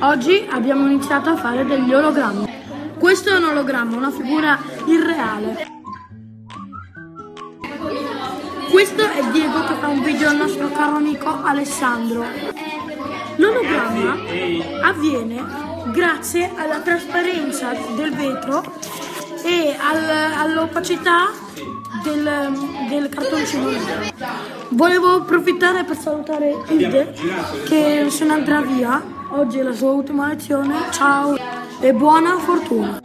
Oggi abbiamo iniziato a fare degli ologrammi. Questo è un ologramma, una figura irreale. Questo è Diego che fa un video al nostro caro amico Alessandro. L'ologramma avviene grazie alla trasparenza del vetro e al- all'opacità del, del cartoncino. Volevo approfittare per salutare Ide che se ne andrà via. Oggi è la sua ultima lezione. Ciao e buona fortuna.